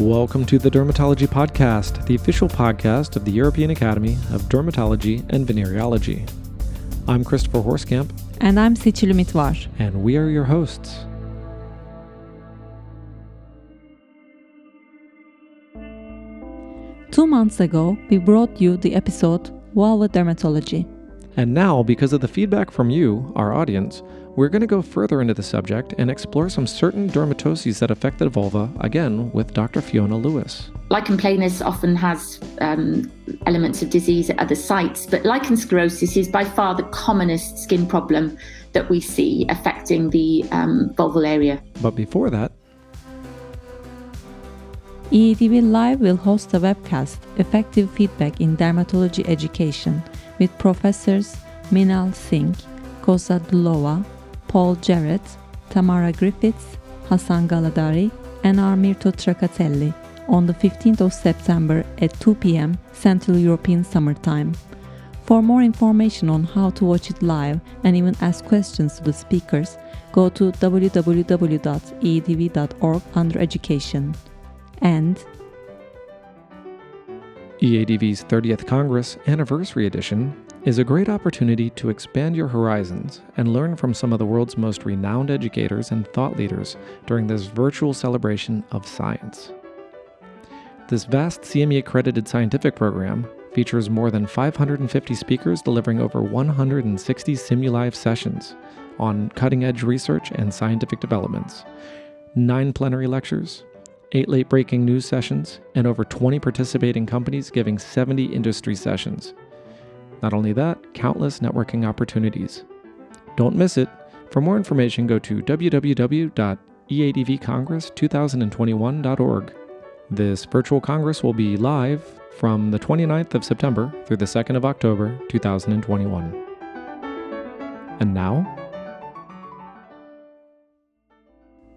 Welcome to the Dermatology Podcast, the official podcast of the European Academy of Dermatology and Venereology. I'm Christopher Horskamp. And I'm Seçil Mitvar. And we are your hosts. Two months ago, we brought you the episode Vulva Dermatology. And now, because of the feedback from you, our audience, we're going to go further into the subject and explore some certain dermatoses that affect the vulva, again with Dr. Fiona Lewis. Lichen planus often has um, elements of disease at other sites, but lichen sclerosus is by far the commonest skin problem that we see affecting the um, vulval area. But before that, EADV Live will host a webcast, Effective Feedback in Dermatology Education, with professors Minal Singh, Kosa Dulova, Paul Jarrett, Tamara Griffiths, Hassan Galadari, and Armirto Tracatelli on the 15th of September at 2 p.m. Central European Summer Time. For more information on how to watch it live and even ask questions to the speakers, go to www.eadv.org under Education. And EADV's 30th Congress Anniversary Edition is a great opportunity to expand your horizons and learn from some of the world's most renowned educators and thought leaders during this virtual celebration of science. This vast CME accredited scientific program features more than 550 speakers delivering over 160 SimuLive sessions on cutting edge research and scientific developments, nine plenary lectures, eight late breaking news sessions, and over 20 participating companies giving 70 industry sessions. Not only that, countless networking opportunities. Don't miss it. For more information, go to www.eadvcongress2021.org. This virtual congress will be live from the 29th of September through the 2nd of October 2021. And now?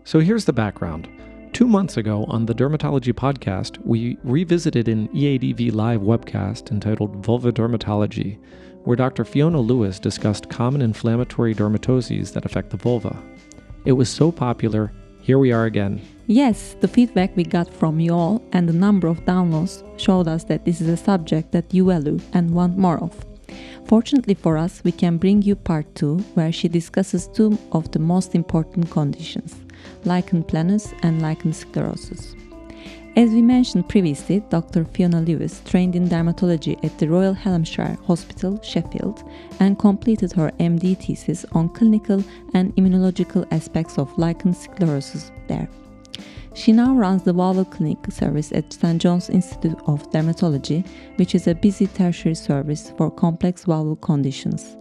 So here's the background. Two months ago on the Dermatology podcast, we revisited an EADV live webcast entitled Vulva Dermatology, where Dr. Fiona Lewis discussed common inflammatory dermatoses that affect the vulva. It was so popular, here we are again. Yes, the feedback we got from you all and the number of downloads showed us that this is a subject that you value and want more of. Fortunately for us, we can bring you part 2, where she discusses two of the most important conditions lichen planus and lichen sclerosus. As we mentioned previously, Dr. Fiona Lewis trained in dermatology at the Royal Hallamshire Hospital, Sheffield, and completed her MD thesis on clinical and immunological aspects of lichen sclerosus there. She now runs the Vulval Clinic service at St. John's Institute of Dermatology, which is a busy tertiary service for complex vulval conditions.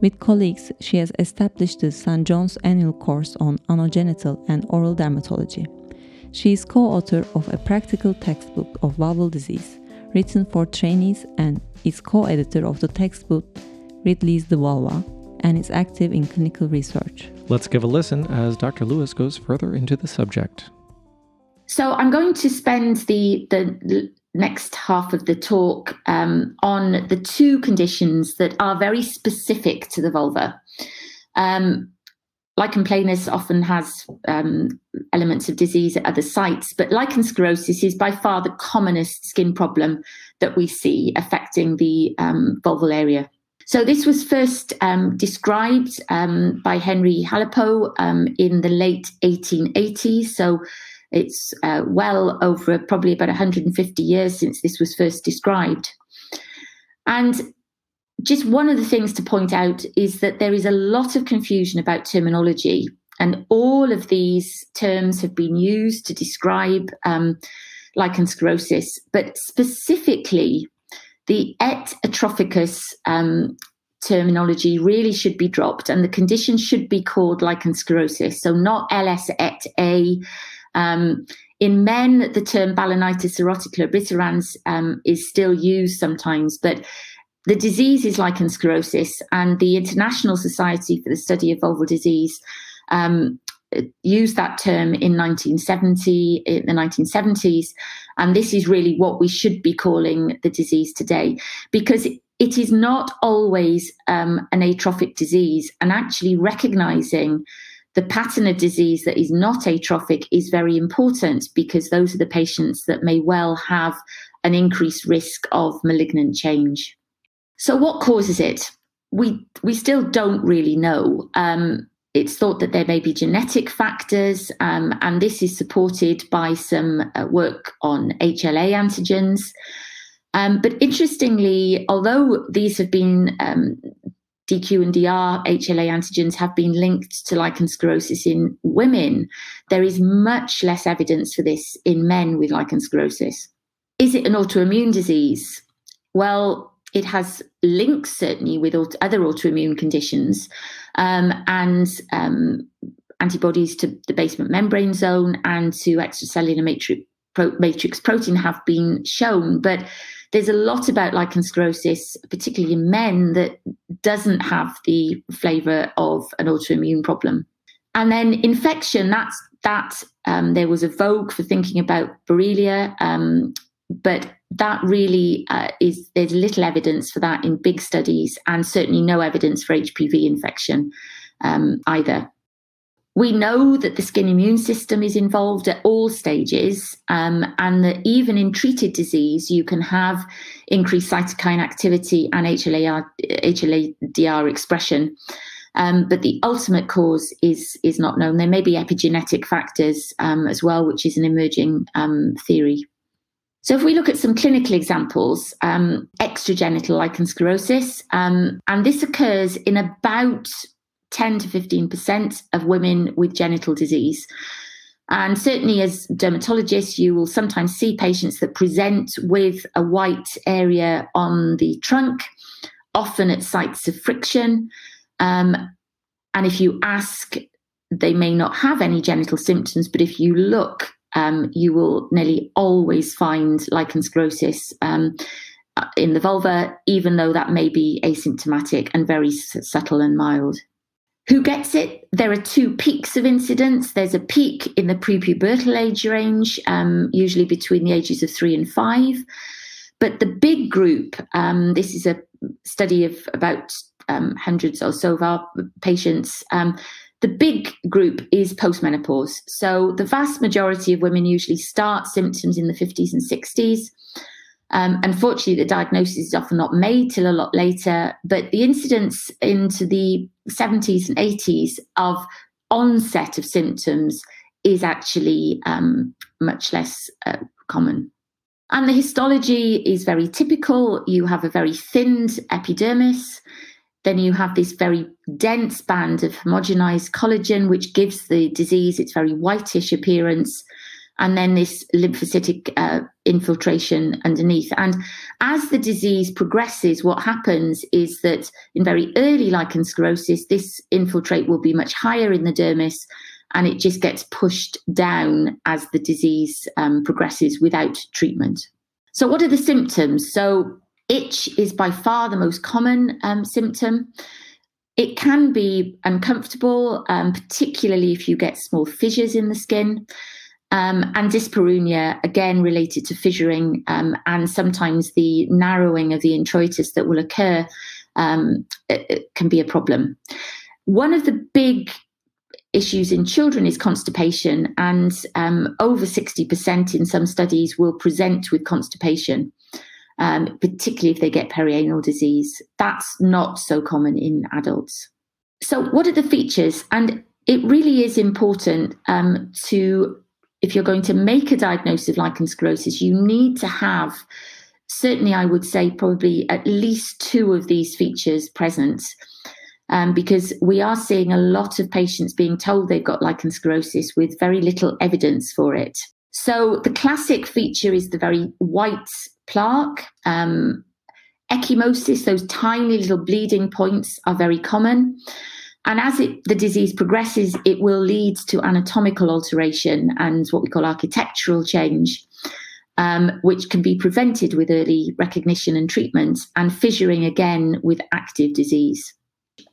With colleagues, she has established the St. John's annual course on anogenital and oral dermatology. She is co author of a practical textbook of vulval disease, written for trainees, and is co editor of the textbook Ridley's The Vulva, and is active in clinical research. Let's give a listen as Dr. Lewis goes further into the subject. So, I'm going to spend the, the next half of the talk um, on the two conditions that are very specific to the vulva. Um, lichen planus often has um, elements of disease at other sites, but lichen sclerosus is by far the commonest skin problem that we see affecting the um, vulval area. So this was first um, described um, by Henry Hallopeau in the late 1880s. So it's uh, well over probably about 150 years since this was first described. And just one of the things to point out is that there is a lot of confusion about terminology, and all of these terms have been used to describe um, lichen sclerosus, but specifically the et atrophicus um, terminology really should be dropped, and the condition should be called lichen sclerosus, So not LS et A um, in men, the term balanitis xerotica obliterans um, is still used sometimes, but the disease is lichen sclerosus, and the International Society for the Study of Vulval Disease um, used that term in 1970, in the 1970s, and this is really what we should be calling the disease today, because it is not always um, an atrophic disease, and actually recognizing the pattern of disease that is not atrophic is very important because those are the patients that may well have an increased risk of malignant change. So, what causes it? We we still don't really know. Um, it's thought that there may be genetic factors, um, and this is supported by some uh, work on HLA antigens. Um, but interestingly, although these have been um, DQ and DR HLA antigens have been linked to lichen sclerosus in women, there is much less evidence for this in men with lichen sclerosus. Is it an autoimmune disease? Well, it has links certainly with other autoimmune conditions um, and um, antibodies to the basement membrane zone and to extracellular matrix, pro- matrix protein have been shown. But there's a lot about lichen sclerosus, particularly in men, that doesn't have the flavour of an autoimmune problem. And then infection, that's that um, there was a vogue for thinking about Borrelia, um, but that really uh, is there's little evidence for that in big studies, and certainly no evidence for HPV infection um, either. We know that the skin immune system is involved at all stages, um, and that even in treated disease, you can have increased cytokine activity and HLA-DR, HLA-DR expression. Um, but the ultimate cause is is not known. There may be epigenetic factors um, as well, which is an emerging um, theory. So, if we look at some clinical examples, um, extragenital lichen sclerosus, um, and this occurs in about 10 to 15% of women with genital disease. And certainly, as dermatologists, you will sometimes see patients that present with a white area on the trunk, often at sites of friction. Um, and if you ask, they may not have any genital symptoms, but if you look, um, you will nearly always find lichen sclerosus um, in the vulva, even though that may be asymptomatic and very subtle and mild. Who gets it? There are two peaks of incidence. There's a peak in the prepubertal age range, um, usually between the ages of three and five. But the big group, um, this is a study of about um, hundreds or so of our patients. Um, the big group is postmenopause. So the vast majority of women usually start symptoms in the 50s and 60s. Um, unfortunately, the diagnosis is often not made till a lot later, but the incidence into the 70s and 80s of onset of symptoms is actually um, much less uh, common. And the histology is very typical. You have a very thinned epidermis. Then you have this very dense band of homogenized collagen, which gives the disease its very whitish appearance and then this lymphocytic uh, infiltration underneath. And as the disease progresses, what happens is that in very early lichen sclerosus, this infiltrate will be much higher in the dermis and it just gets pushed down as the disease um, progresses without treatment. So, what are the symptoms? So, itch is by far the most common um, symptom. It can be uncomfortable, um, particularly if you get small fissures in the skin. Um, and dyspareunia, again related to fissuring um, and sometimes the narrowing of the introitus that will occur, um, it, it can be a problem. One of the big issues in children is constipation, and um, over 60% in some studies will present with constipation, um, particularly if they get perianal disease. That's not so common in adults. So, what are the features? And it really is important um, to if you're going to make a diagnosis of lichen sclerosus, you need to have, certainly, I would say, probably at least two of these features present. Um, because we are seeing a lot of patients being told they've got lichen sclerosus with very little evidence for it. So the classic feature is the very white plaque. Um, ecchymosis, those tiny little bleeding points, are very common. And as it, the disease progresses, it will lead to anatomical alteration and what we call architectural change, um, which can be prevented with early recognition and treatment, and fissuring again with active disease.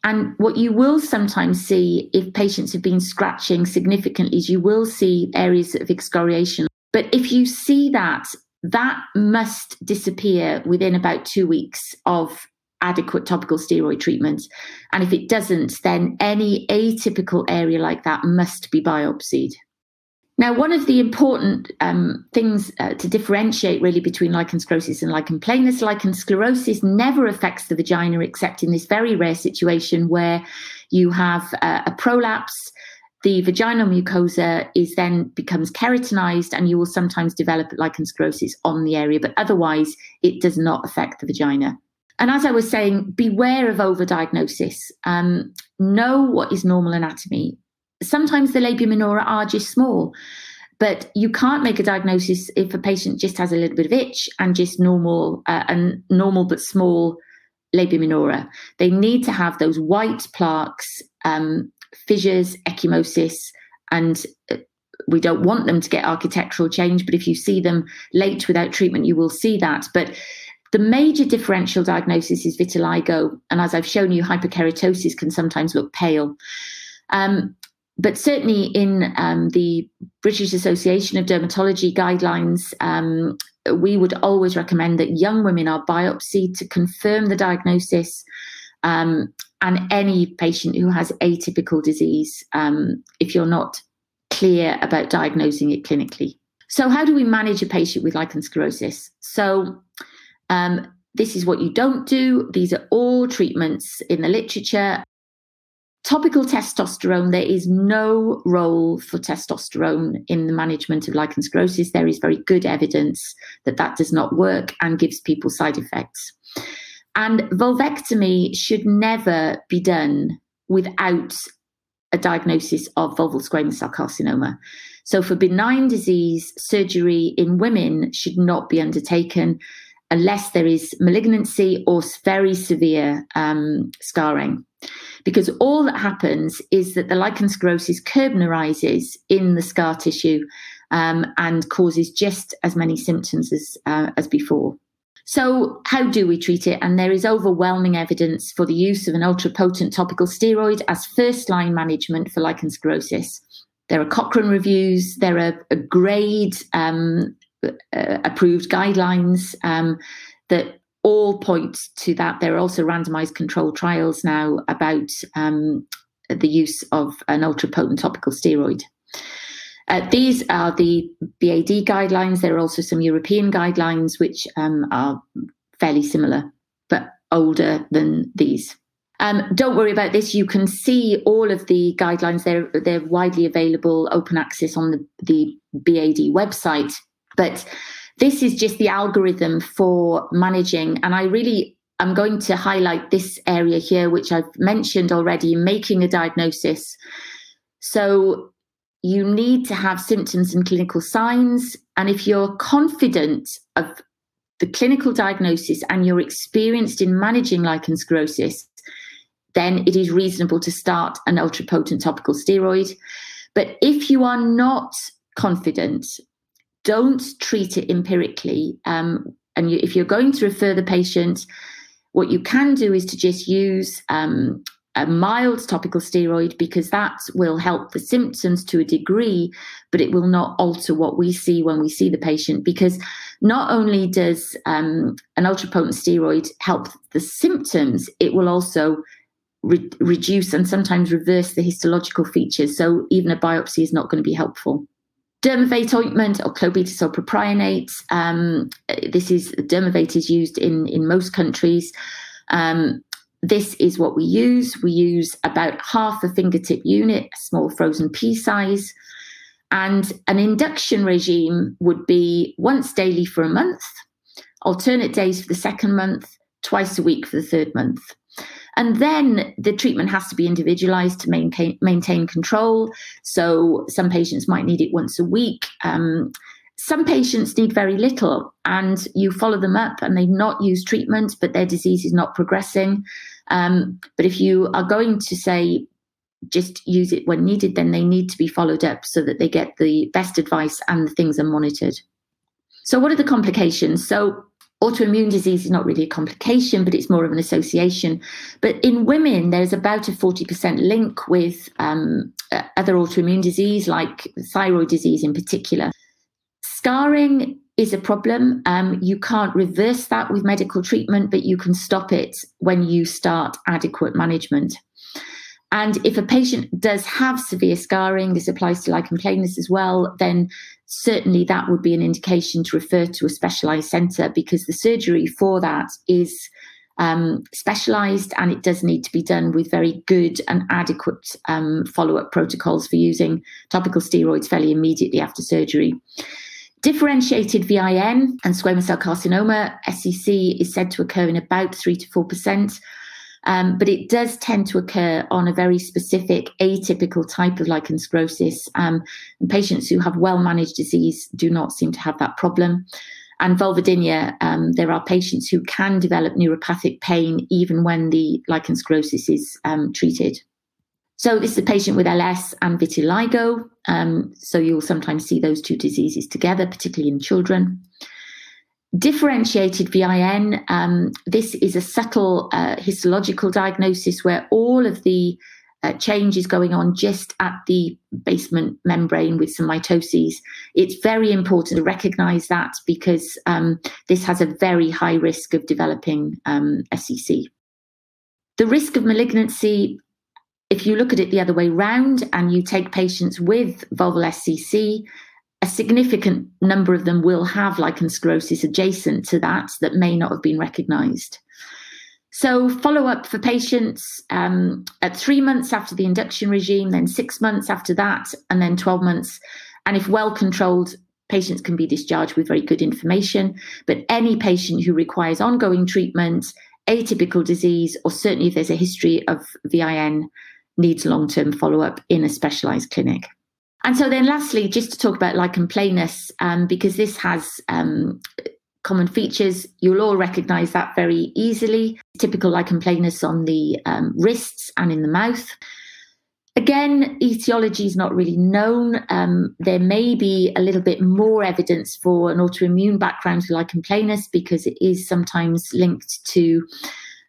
And what you will sometimes see if patients have been scratching significantly is you will see areas of excoriation. But if you see that, that must disappear within about two weeks of adequate topical steroid treatment. And if it doesn't, then any atypical area like that must be biopsied. Now, one of the important um, things uh, to differentiate really between lichen sclerosus and lichen planus, lichen sclerosus never affects the vagina except in this very rare situation where you have uh, a prolapse. The vaginal mucosa is then becomes keratinized, and you will sometimes develop lichen sclerosus on the area, but otherwise it does not affect the vagina. And as I was saying, beware of overdiagnosis. Um, know what is normal anatomy sometimes the labia minora are just small, but you can't make a diagnosis if a patient just has a little bit of itch and just normal uh, and normal but small labia minora. They need to have those white plaques, um, fissures, ecchymosis, and uh, we don't want them to get architectural change. But if you see them late without treatment, you will see that. But the major differential diagnosis is vitiligo, and as I've shown you, hyperkeratosis can sometimes look pale. Um, but certainly in um, the British Association of Dermatology guidelines, um, we would always recommend that young women are biopsied to confirm the diagnosis. Um, and any patient who has atypical disease, um, if you're not clear about diagnosing it clinically. So, how do we manage a patient with lichen sclerosus? So, um, this is what you don't do. These are all treatments in the literature Topical testosterone, there is no role for testosterone in the management of lichen sclerosus. There is very good evidence that that does not work and gives people side effects. And vulvectomy should never be done without a diagnosis of vulval squamous cell carcinoma. So, for benign disease, surgery in women should not be undertaken unless there is malignancy or very severe um, scarring because all that happens is that the lichen sclerosus Koebnerizes in the scar tissue um, and causes just as many symptoms as, uh, as before. So, how do we treat it? And there is overwhelming evidence for the use of an ultra potent topical steroid as first line management for lichen sclerosus. There are Cochrane reviews, there are a grade um, uh, approved guidelines um, that all point to that. There are also randomized controlled trials now about um, the use of an ultra potent topical steroid. Uh, these are the BAD guidelines. There are also some European guidelines which um, are fairly similar, but older than these. Um, don't worry about this. You can see all of the guidelines. They're they're widely available, open access on the the BAD website. But this is just the algorithm for managing. And I really am going to highlight this area here, which I've mentioned already making a diagnosis. So you need to have symptoms and clinical signs. And if you're confident of the clinical diagnosis and you're experienced in managing lichen sclerosus, then it is reasonable to start an ultra potent topical steroid. But if you are not confident don't treat it empirically. Um, and you, if you're going to refer the patient, what you can do is to just use um, a mild topical steroid because that will help the symptoms to a degree, but it will not alter what we see when we see the patient. Because not only does um, an ultra potent steroid help the symptoms, it will also re- reduce and sometimes reverse the histological features. So even a biopsy is not going to be helpful. Dermovate ointment or clobetasol propionate. Um, this is Dermovate is used in in most countries. Um, this is what we use. We use about half a fingertip unit, a small frozen pea size. And an induction regime would be once daily for a month, alternate days for the second month, twice a week for the third month. And then the treatment has to be individualized to maintain, maintain control. So some patients might need it once a week. Um, some patients need very little, and you follow them up and they've not used treatment, but their disease is not progressing. Um, but if you are going to say, just use it when needed, then they need to be followed up so that they get the best advice and the things are monitored. So, what are the complications? So, autoimmune disease is not really a complication, but it's more of an association. But in women, there's about a 40% link with um, other autoimmune disease, like thyroid disease in particular. Scarring is a problem. Um, you can't reverse that with medical treatment, but you can stop it when you start adequate management. And if a patient does have severe scarring, this applies to lichen planus as well, then certainly that would be an indication to refer to a specialized center because the surgery for that is um, specialized and it does need to be done with very good and adequate um, follow up protocols for using topical steroids fairly immediately after surgery. Differentiated VIN and squamous cell carcinoma, SCC, is said to occur in about 3 to 4%. Um, but it does tend to occur on a very specific atypical type of lichen sclerosus. Um, and patients who have well managed disease do not seem to have that problem. And vulvodynia, um, there are patients who can develop neuropathic pain even when the lichen sclerosus is um, treated. So this is a patient with LS and vitiligo. Um, so you'll sometimes see those two diseases together, particularly in children. Differentiated VIN, um, this is a subtle uh, histological diagnosis where all of the uh, change is going on just at the basement membrane with some mitoses. It's very important to recognize that because um, this has a very high risk of developing um, SCC. The risk of malignancy, if you look at it the other way round and you take patients with vulval SCC, significant number of them will have lichen sclerosus adjacent to that that may not have been recognized. So, follow up for patients um, at three months after the induction regime, then six months after that, and then 12 months. And if well controlled, patients can be discharged with very good information. But any patient who requires ongoing treatment, atypical disease, or certainly if there's a history of VIN, needs long term follow up in a specialized clinic. And so then lastly, just to talk about lichen planus, um, because this has um, common features, you'll all recognize that very easily. Typical lichen planus on the um, wrists and in the mouth. Again, etiology is not really known. Um, there may be a little bit more evidence for an autoimmune background to lichen planus because it is sometimes linked to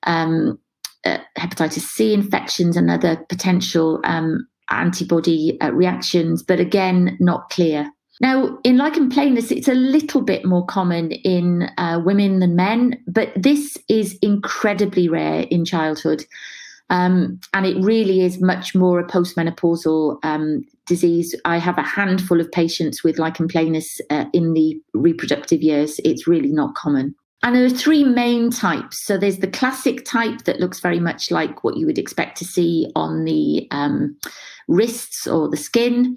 um, uh, hepatitis C infections and other potential um, antibody uh, reactions, but again, not clear. Now, in lichen planus, it's a little bit more common in uh, women than men, but this is incredibly rare in childhood. Um, and it really is much more a postmenopausal um, disease. I have a handful of patients with lichen planus uh, in the reproductive years. It's really not common. And there are three main types. So there's the classic type that looks very much like what you would expect to see on the um, wrists or the skin.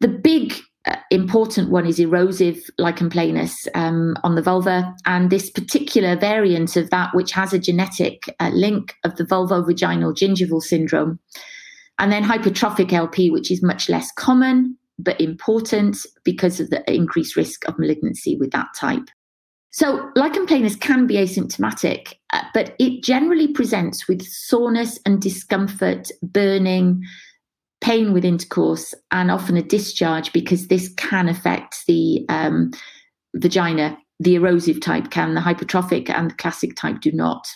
The big uh, important one is erosive lichen planus um, on the vulva, and this particular variant of that, which has a genetic uh, link of the vulvovaginal gingival syndrome, and then hypertrophic LP, which is much less common but important because of the increased risk of malignancy with that type. So, lichen planus can be asymptomatic, uh, but it generally presents with soreness and discomfort, burning, pain with intercourse, and often a discharge because this can affect the um, vagina. The erosive type can, the hypertrophic and the classic type do not.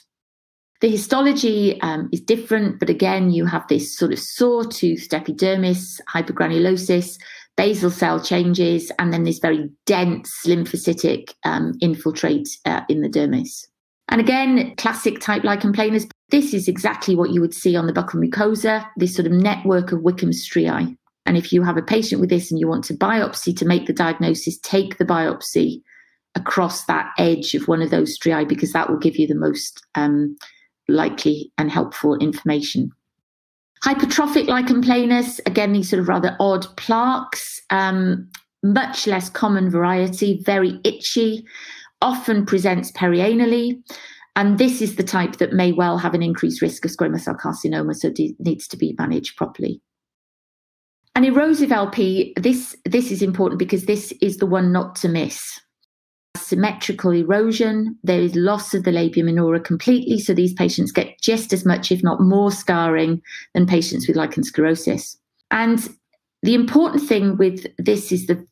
The histology um, is different, but again, you have this sort of sawtooth epidermis, hypergranulosis, basal cell changes, and then this very dense lymphocytic um, infiltrate uh, in the dermis. And again, classic type lichen planus, this is exactly what you would see on the buccal mucosa, this sort of network of Wickham striae. And if you have a patient with this and you want to biopsy to make the diagnosis, take the biopsy across that edge of one of those striae because that will give you the most um, likely and helpful information. Hypertrophic lichen planus, again, these sort of rather odd plaques, um, much less common variety, very itchy, often presents perianally. And this is the type that may well have an increased risk of squamous cell carcinoma, so it needs to be managed properly. And erosive LP, this, this is important because this is the one not to miss symmetrical erosion. There is loss of the labia minora completely. So these patients get just as much, if not more, scarring than patients with lichen sclerosus. And the important thing with this is the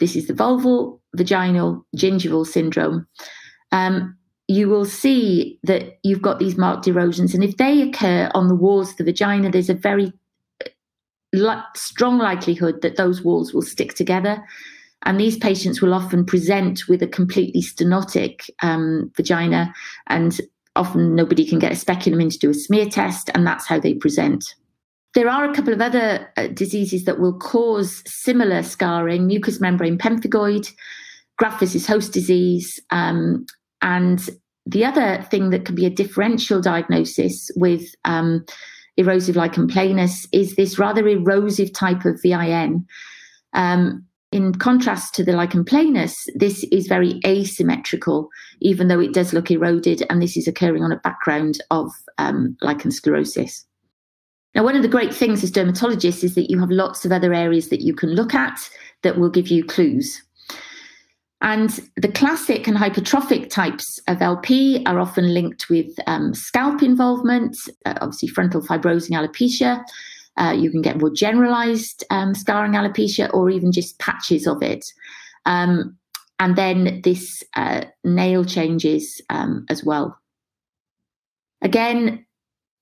this is the vulval vaginal gingival syndrome. Um, you will see that you've got these marked erosions, and if they occur on the walls of the vagina, there's a very uh, strong likelihood that those walls will stick together And these patients will often present with a completely stenotic um, vagina, and often nobody can get a speculum in to do a smear test, and that's how they present. There are a couple of other uh, diseases that will cause similar scarring mucous membrane pemphigoid, graft versus host disease, um, and the other thing that can be a differential diagnosis with um, erosive lichen planus is this rather erosive type of VIN. Um, in contrast to the lichen planus, this is very asymmetrical, even though it does look eroded, and this is occurring on a background of um, lichen sclerosus. Now, one of the great things as dermatologists is that you have lots of other areas that you can look at that will give you clues. And the classic and hypertrophic types of LP are often linked with um, scalp involvement, uh, obviously frontal fibrosing alopecia. Uh, you can get more generalized um, scarring alopecia or even just patches of it. Um, and then this uh, nail changes um, as well. Again,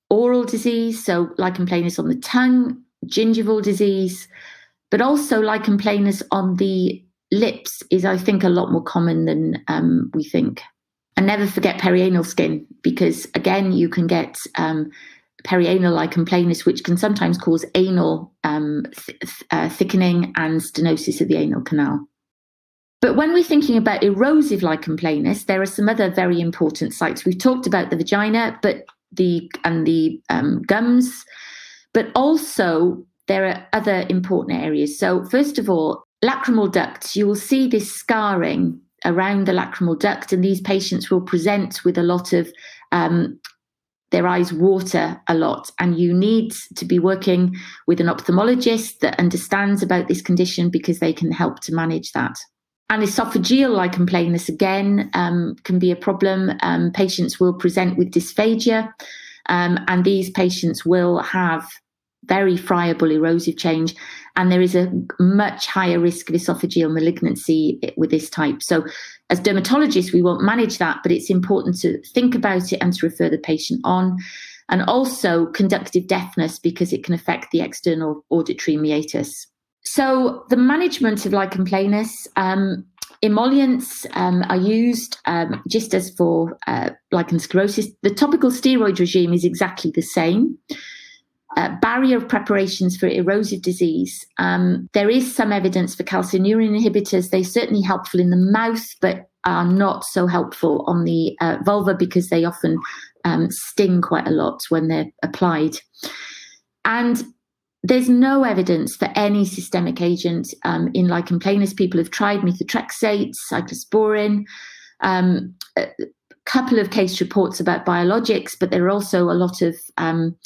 oral disease, so lichen planus on the tongue, gingival disease, but also lichen planus on the lips is, I think, a lot more common than um, we think. And never forget perianal skin, because again, you can get um, perianal lichen planus, which can sometimes cause anal um, th- uh, thickening and stenosis of the anal canal. But when we're thinking about erosive lichen planus, there are some other very important sites. We've talked about the vagina, but the and the um, gums, but also there are other important areas. So first of all, lacrimal ducts, you will see this scarring around the lacrimal duct, and these patients will present with a lot of um, their eyes water a lot. And you need to be working with an ophthalmologist that understands about this condition because they can help to manage that. And esophageal lichen planus again um, can be a problem. Um, patients will present with dysphagia, um, and these patients will have very friable erosive change and there is a much higher risk of esophageal malignancy with this type. So, as dermatologists, we won't manage that, but it's important to think about it and to refer the patient on. And also conductive deafness because it can affect the external auditory meatus. So, the management of lichen planus, um, emollients um, are used um, just as for uh, lichen sclerosus. The topical steroid regime is exactly the same uh, barrier preparations for erosive disease. Um, there is some evidence for calcineurin inhibitors. They're certainly helpful in the mouth, but are not so helpful on the uh, vulva because they often um, sting quite a lot when they're applied. And there's no evidence for any systemic agent um, in lichen planus. People have tried methotrexate, cyclosporin, um, a couple of case reports about biologics, but there are also a lot of um,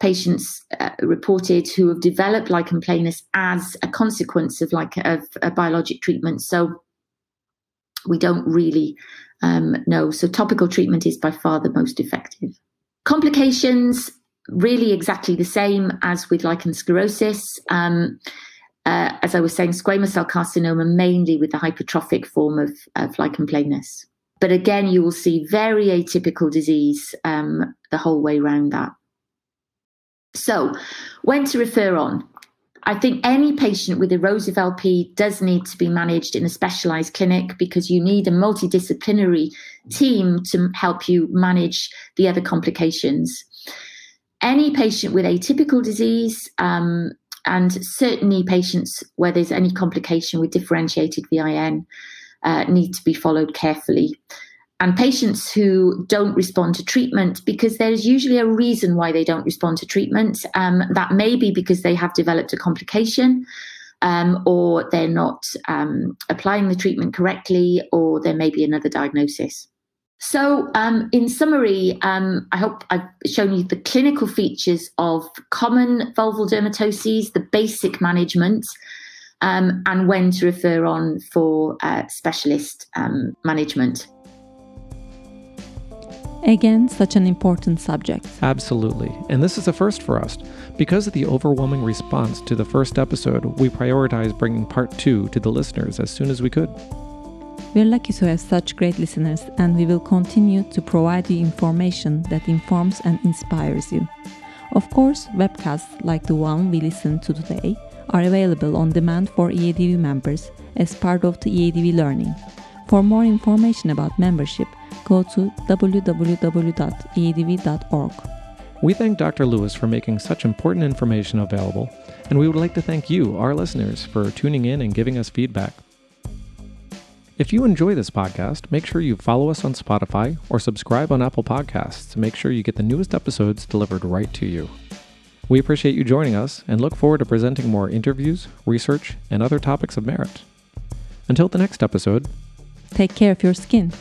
patients uh, reported who have developed lichen planus as a consequence of like of a biologic treatment. So we don't really um, know. So topical treatment is by far the most effective. Complications really exactly the same as with lichen sclerosus. Um, uh, as I was saying, squamous cell carcinoma mainly with the hypertrophic form of, of lichen planus. But again, you will see very atypical disease um, the whole way around that. So, when to refer on? I think any patient with erosive LP does need to be managed in a specialized clinic because you need a multidisciplinary team to help you manage the other complications. Any patient with atypical disease, um, and certainly patients where there's any complication with differentiated VIN, uh, need to be followed carefully and patients who don't respond to treatment because there's usually a reason why they don't respond to treatment. Um, that may be because they have developed a complication. Um, or they're not um, applying the treatment correctly, or there may be another diagnosis. So, um, in summary, um, I hope I've shown you the clinical features of common vulval dermatoses, the basic management, um, and when to refer on for uh, specialist um, management. Again, such an important subject. Absolutely. And this is a first for us. Because of the overwhelming response to the first episode, we prioritized bringing part two to the listeners as soon as we could. We're lucky to have such great listeners, and we will continue to provide you information that informs and inspires you. Of course, webcasts like the one we listened to today are available on demand for EADV members as part of the EADV Learning. For more information about membership, go to www.eadv.org. We thank Dr. Lewis for making such important information available, and we would like to thank you, our listeners, for tuning in and giving us feedback. If you enjoy this podcast, make sure you follow us on Spotify or subscribe on Apple Podcasts to make sure you get the newest episodes delivered right to you. We appreciate you joining us and look forward to presenting more interviews, research, and other topics of merit. Until the next episode, Take care of your skin.